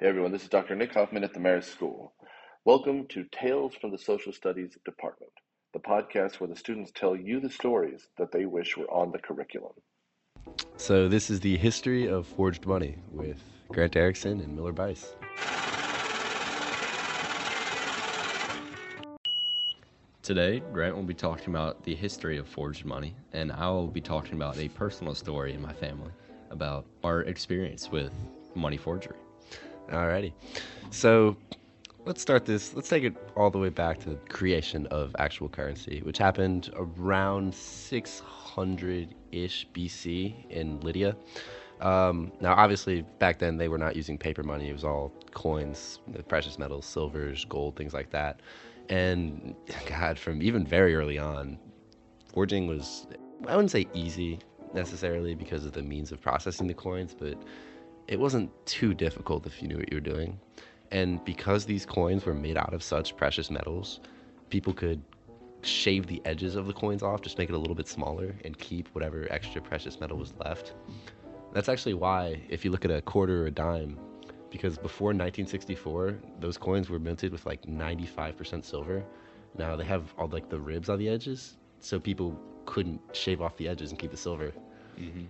Hey everyone, this is Dr. Nick Hoffman at the Marist School. Welcome to Tales from the Social Studies Department, the podcast where the students tell you the stories that they wish were on the curriculum. So, this is the history of forged money with Grant Erickson and Miller Bice. Today, Grant will be talking about the history of forged money, and I will be talking about a personal story in my family about our experience with money forgery. Alrighty. So, let's start this. Let's take it all the way back to the creation of actual currency, which happened around 600 ish BC in Lydia. Um, now, obviously, back then they were not using paper money, it was all coins, precious metals, silvers, gold, things like that. And God, from even very early on, forging was, I wouldn't say easy necessarily because of the means of processing the coins, but it wasn't too difficult if you knew what you were doing. And because these coins were made out of such precious metals, people could shave the edges of the coins off, just make it a little bit smaller, and keep whatever extra precious metal was left. That's actually why, if you look at a quarter or a dime, because before 1964, those coins were minted with like 95% silver. Now they have all like the ribs on the edges, so people couldn't shave off the edges and keep the silver. Mm-hmm.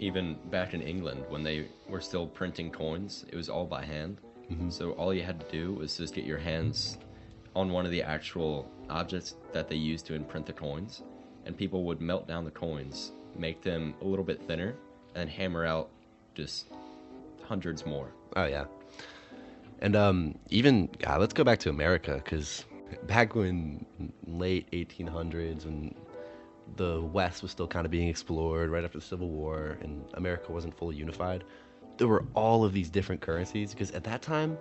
Even back in England, when they were still printing coins, it was all by hand. Mm-hmm. So all you had to do was just get your hands on one of the actual objects that they used to imprint the coins, and people would melt down the coins, make them a little bit thinner, and hammer out just hundreds more. Oh yeah, and um, even god let's go back to America because back when late 1800s when the West was still kind of being explored right after the Civil War and America wasn't fully unified, there were all of these different currencies because at that time,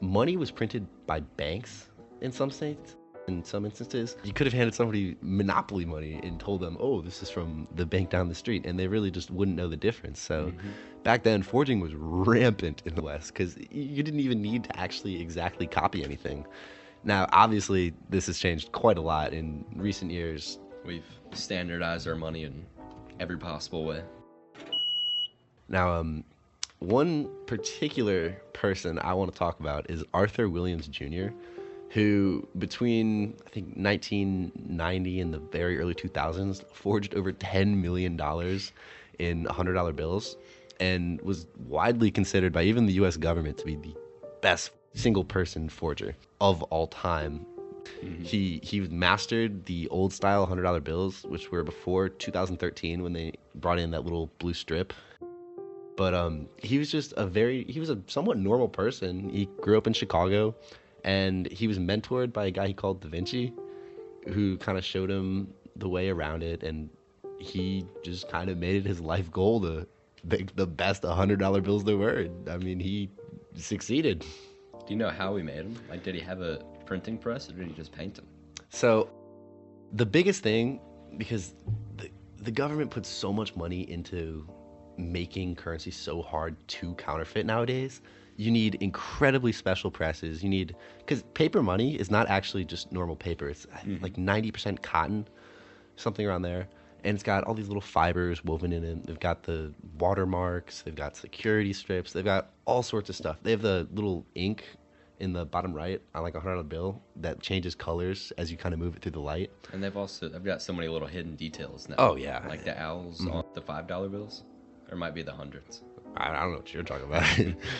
money was printed by banks in some states in some instances, you could have handed somebody monopoly money and told them, "Oh, this is from the bank down the street," and they really just wouldn't know the difference. So, mm-hmm. back then, forging was rampant in the West because you didn't even need to actually exactly copy anything. Now, obviously, this has changed quite a lot in recent years. We've standardized our money in every possible way. Now, um, one particular person I want to talk about is Arthur Williams Jr who between I think 1990 and the very early 2000s forged over 10 million dollars in $100 bills and was widely considered by even the US government to be the best single person forger of all time. Mm-hmm. He he mastered the old style $100 bills which were before 2013 when they brought in that little blue strip but um, he was just a very he was a somewhat normal person. He grew up in Chicago and he was mentored by a guy he called Da Vinci, who kind of showed him the way around it, and he just kind of made it his life goal to make the best hundred dollar bills there were. I mean, he succeeded. Do you know how he made them? Like, did he have a printing press, or did he just paint them? So, the biggest thing, because the the government puts so much money into making currency so hard to counterfeit nowadays you need incredibly special presses. You need because paper money is not actually just normal paper. It's mm-hmm. like ninety percent cotton, something around there, and it's got all these little fibers woven in it. They've got the watermarks. They've got security strips. They've got all sorts of stuff. They have the little ink in the bottom right on like a hundred dollar bill that changes colors as you kind of move it through the light. And they've also they've got so many little hidden details now. Oh yeah, like the owls mm-hmm. on the five dollar bills, or might be the hundreds. I, don't know what you're talking about.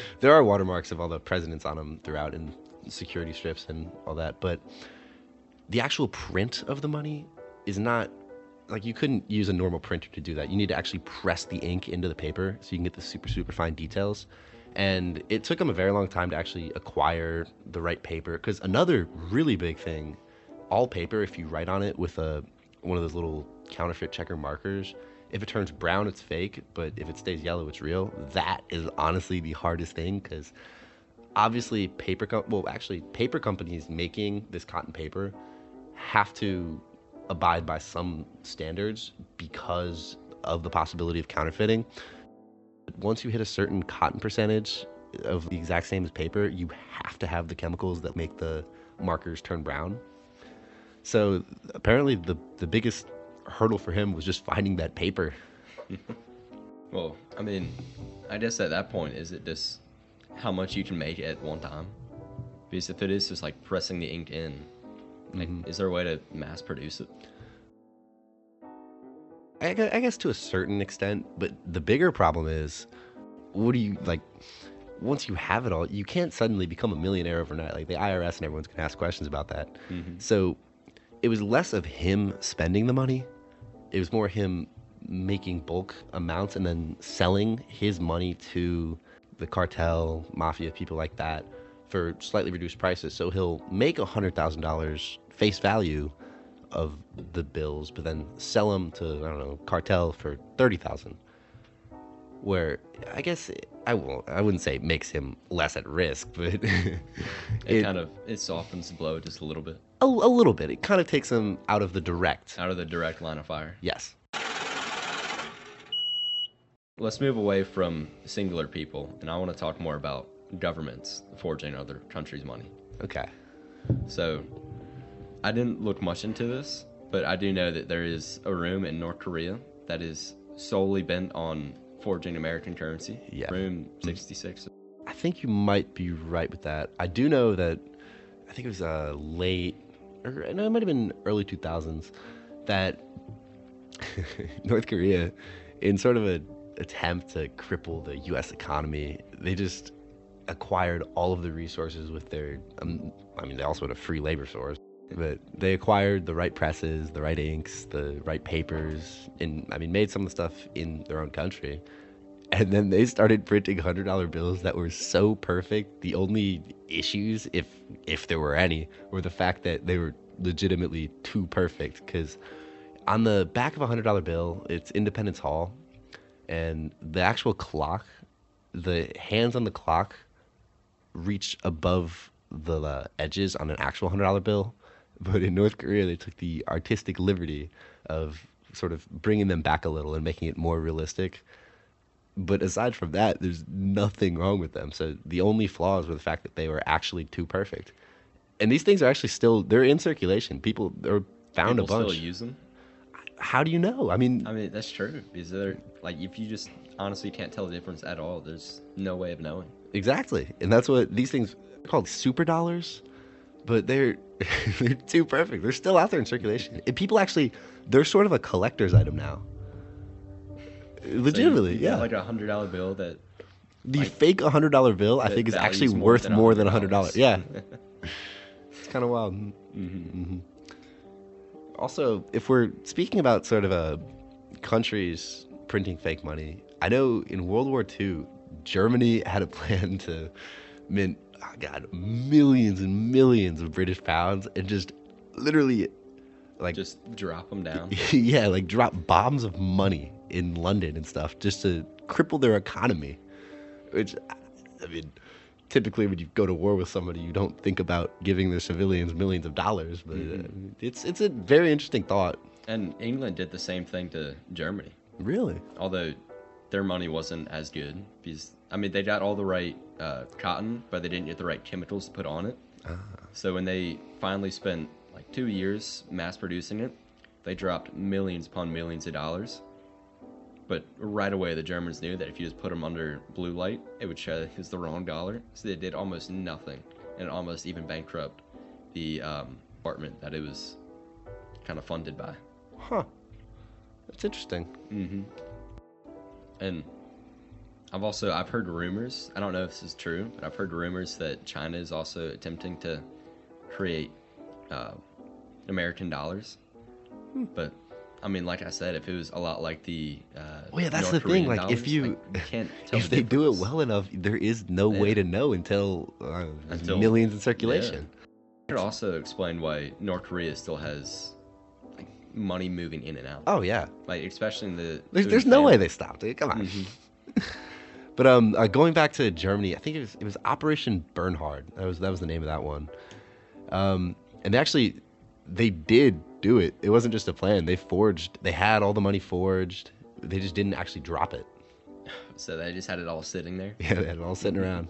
there are watermarks of all the presidents on them throughout and security strips and all that, but the actual print of the money is not like you couldn't use a normal printer to do that. You need to actually press the ink into the paper so you can get the super super fine details. And it took them a very long time to actually acquire the right paper because another really big thing, all paper if you write on it with a one of those little counterfeit checker markers, if it turns brown, it's fake, but if it stays yellow, it's real. That is honestly the hardest thing because obviously paper com- well actually paper companies making this cotton paper have to abide by some standards because of the possibility of counterfeiting. Once you hit a certain cotton percentage of the exact same as paper, you have to have the chemicals that make the markers turn brown. So apparently the the biggest hurdle for him was just finding that paper. well, I mean, I guess at that point, is it just how much you can make at one time. Because if it is just like pressing the ink in, like, Mhm. is there a way to mass produce it? I, gue- I guess to a certain extent, but the bigger problem is, what do you like? Once you have it all, you can't suddenly become a millionaire overnight. Like the IRS and everyone's gonna ask questions about that. Mhm. So, it was less of him spending the money; it was more him making bulk amounts and then selling his money to the cartel, mafia, people like that, for slightly reduced prices. So he'll make a hundred thousand dollars face value of the bills, but then sell them to I don't know cartel for thirty thousand. Where I guess I won't I wouldn't say it makes him less at risk, but It, it, kind of it softens the blow just a little bit a, a little bit. It kind of takes him out of the direct. out of the direct line of fire. Yes. Let's move away from singular people, and I want to talk more about governments forging other countries' money. Okay. So, I didn't look much into this, but I do know that there is a room in North Korea that is solely bent on forging American currency. Yeah. Room 66. I think you might be right with that. I do know that I think it was uh, late, or no, it might have been early 2000s, that North Korea, in sort of an attempt to cripple the U.S. economy, they just acquired all of the resources with their. Um, I mean, they also had a free labor source, but they acquired the right presses, the right inks, the right papers, and I mean, made some of the stuff in their own country. And then they started printing hundred dollar bills that were so perfect. The only issues, if if there were any, were the fact that they were legitimately too perfect. Because on the back of a hundred dollar bill, it's Independence Hall, and the actual clock, the hands on the clock, reach above the uh, edges on an actual hundred dollar bill. But in North Korea, they took the artistic liberty of sort of bringing them back a little and making it more realistic but aside from that, there's nothing wrong with them. So the only flaws were the fact that they were actually too perfect. And these things are actually still they're in circulation. People are found People a bunch. still use them. How do you know? I mean, I mean, that's true. Because they're like, if you just honestly can't tell the difference at all, there's no way of knowing. exactly. And that's what these things are called super dollars, but they're they're too perfect. They're still out there in circulation. And people actually they're sort of a collector's item now. So Legitimately, you yeah. Like a hundred dollar bill that the like, fake hundred dollar bill, I think, is actually more worth than more than a hundred dollars. Yeah, it's kind of wild. Mhm. Also, if we're speaking about sort of a countries printing fake money, I know in World War II, Germany had a plan to mint, oh God, millions and millions of British pounds and just literally, like, just drop them down. yeah, like drop bombs of money in London and stuff just to cripple their economy. Which, I mean, typically when you go to war with somebody, you don't think about giving their civilians millions of dollars, but uh, it's it's a very interesting thought. And England did the same thing to Germany. Really? although their money wasn't as good because I mean they got all the right uh, cotton, but they didn't get the right chemicals to put on it. So when they finally spent like two years mass producing it, they dropped millions upon millions of dollars. But right away, the Germans knew that if you just put them under blue light, it would show it was the wrong dollar. So they did almost nothing, and almost even bankrupt the um, department that it was kind of funded by. Huh. That's interesting. Mm-hmm. And I've also I've heard rumors. I don't know if this is true, but I've heard rumors that China is also attempting to create uh, American dollars. But I mean, like I said, if it was a lot like the uh, Well, yeah, that's North the thing, Korean like, if dollars, you- you can't tell if the they do it well enough, there is no way to know until, uh, Until- millions in circulation. It could also explain why North Korea still has like money moving in and out. Oh yeah, Like especially in the there's, there's no way they stopped it. Come on. Mhm. But um, uh, going back to Germany, I think it was it was Operation Bernhard. That was that was the name of that one. Um, and they actually they did do it. It wasn't just a plan. They forged. They had all the money forged. They just didn't actually drop it. So they just had it all sitting there. Yeah, they had it all sitting around.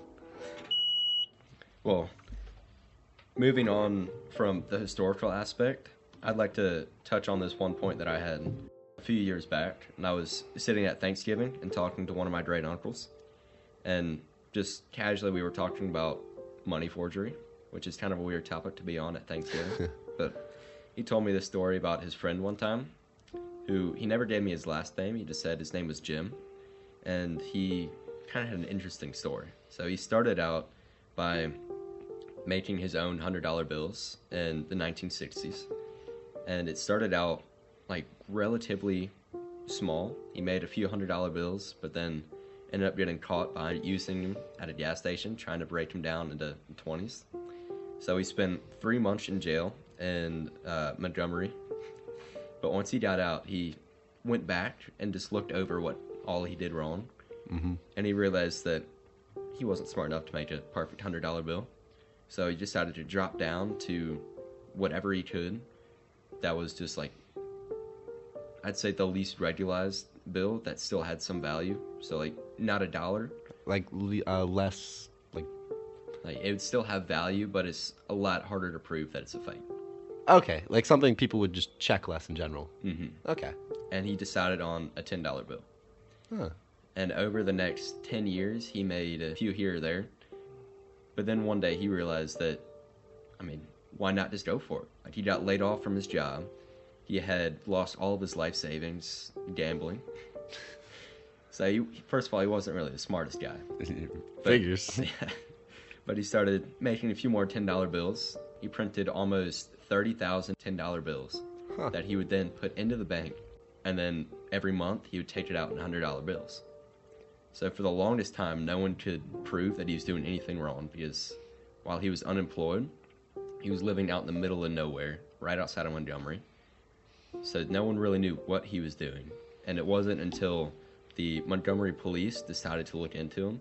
Well, moving on from the historical aspect, I'd like to touch on this one point that I had a few years back. And I was sitting at Thanksgiving and talking to one of my great uncles. And just casually we were talking about money forgery, which is kind of a weird topic to be on at Thanksgiving. but he told me this story about his friend one time, who he never gave me his last name. He just said his name was Jim, and he kind of had an interesting story. So he started out by making his own hundred dollar bills in the 1960s, and it started out like relatively small. He made a few hundred dollar bills, but then ended up getting caught by using them at a gas station, trying to break them down into 20s. So he spent three months in jail in uh, Montgomery. But once he got out, he went back and just looked over what all he did wrong, mm-hmm. and he realized that he wasn't smart enough to make a perfect hundred dollar bill. So he decided to drop down to whatever he could. That was just like I'd say the least regularized bill that still had some value. So like not a dollar. Like uh, less like like it would still have value, but it's a lot harder to prove that it's a fake. Okay, like something people would just check less in general. Mm-hmm. Okay. And he decided on a ten dollar bill. Huh. And over the next ten years, he made a few here or there. But then one day he realized that, I mean, why not just go for it? Like he got laid off from his job he had lost all of his life savings gambling. So he, first of all, he wasn't really the smartest guy. But, Figures. Yeah. But he started making a few more ten dollar bills. He printed almost thirty thousand ten dollar bills Huh. that he would then put into the bank, and then every month he would take it out in hundred dollar bills. So for the longest time, no one could prove that he was doing anything wrong because while he was unemployed, he was living out in the middle of nowhere, right outside of Montgomery so no one really knew what he was doing. And it wasn't until the Montgomery police decided to look into him,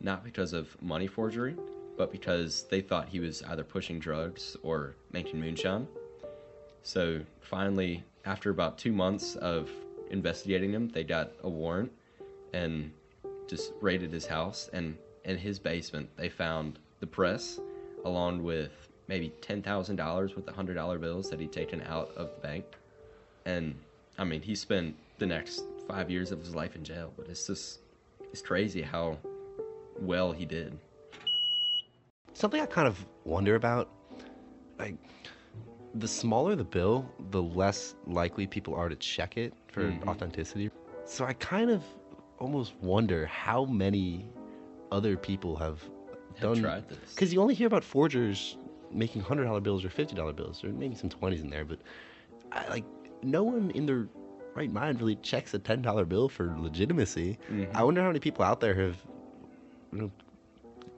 not because of money forgery, but because they thought he was either pushing drugs or making moonshine. So finally, after about two months of investigating him, they got a warrant and just raided his house. And in his basement, they found the press along with maybe $10,000 with the $100 bills that he'd taken out of the bank and I mean he spent the next five years of his life in jail. But it's just it's crazy how well he did. Something I kind of wonder about, like the smaller the bill, the less likely people are to check it for mm-hmm. authenticity. So I kind of almost wonder how many other people have, have done tried this because you only hear about forgers making hundred dollar bills or fifty dollar bills or maybe some twenties in there, but I, like no one in their right mind really checks a ten dollar bill for legitimacy. Mm-hmm. I wonder how many people out there have you know,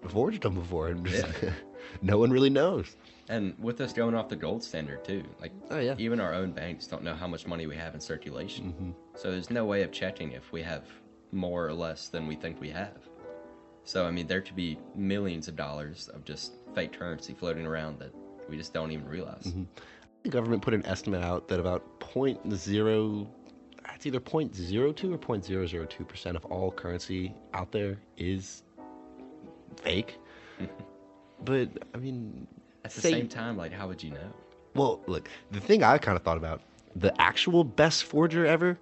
forged them before, and yeah. no one really knows. And with us going off the gold standard too, like oh yeah, even our own banks don't know how much money we have in circulation. Mm-hmm. So there's no way of checking if we have more or less than we think we have. So I mean, there could be millions of dollars of just fake currency floating around that we just don't even realize. Mm-hmm the government put an estimate out that about 0.0 it's either 0.02 or 0.002 percent of all currency out there is fake. but I mean, at the say, same time, like how would you know? Well, look, the thing I kind of thought about the actual best forger ever.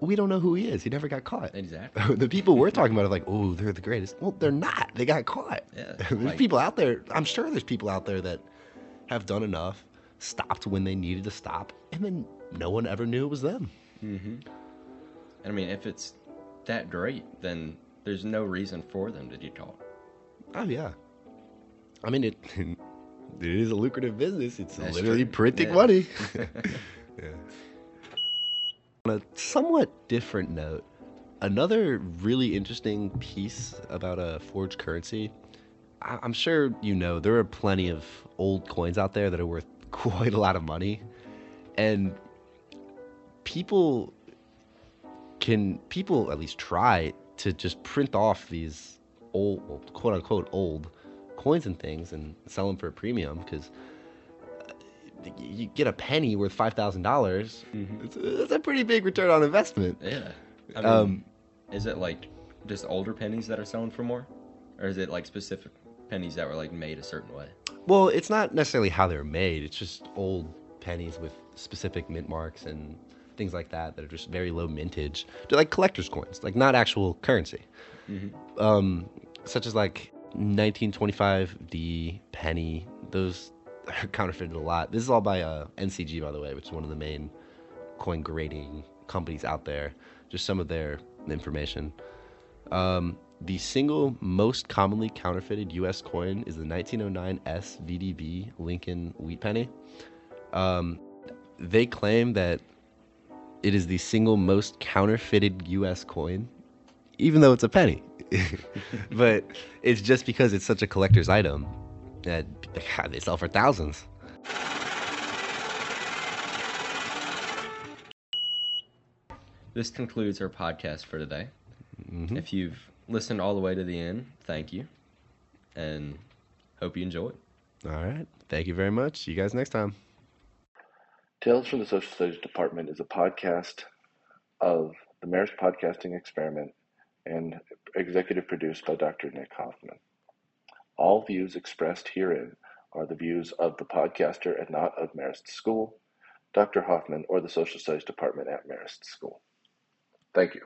We don't know who he is. He never got caught. Exactly. the people we're talking about are like, oh, they're the greatest. Well, they're not. They got caught. Yeah. there's like, people out there. I'm sure there's people out there that have done enough stopped when they needed to stop, and then no one ever knew it was them. Mm-hmm. I mean, if it's that great, then there's no reason for them to caught. Oh yeah, I mean it. It is a lucrative business. It's That's literally true. printing yeah. money. yeah. On a somewhat different note, another really interesting piece about a forged currency. I- I'm sure you know there are plenty of old coins out there that are worth quite a lot of money and people can people at least try to just print off these old quote unquote old coins and things and sell them for a premium because uh, you get a penny worth five thousand dollars. Mm-hmm. It's, it's, a pretty big return on investment. Yeah. I mean, um, is it like just older pennies that are selling for more, or is it like specific pennies that were like made a certain way? Well, it's not necessarily how they're made. It's just old pennies with specific mint marks and things like that that are just very low mintage. They're like collector's coins, like not actual currency. Mm-hmm. Um, such as like 1925 D penny. Those are counterfeited a lot. This is all by uh, NCG, by the way, which is one of the main coin grading companies out there. Just some of their information. Um, the single most commonly counterfeited U.S. coin is the 1909 SVDB Lincoln Wheat Penny. Um, they claim that it is the single most counterfeited U.S. coin, even though it's a penny. but it's just because it's such a collector's item that God, they sell for thousands. This concludes our podcast for today. Mhm. If you've listened all the way to the end, thank you. And hope you enjoy it. All right. Thank you very much. See you guys next time. Tales from the Social Studies Department is a podcast of the Marist Podcasting Experiment and executive produced by Dr. Nick Hoffman. All views expressed herein are the views of the podcaster and not of Marist School, Dr. Hoffman, or the Social Studies Department at Marist School. Thank you.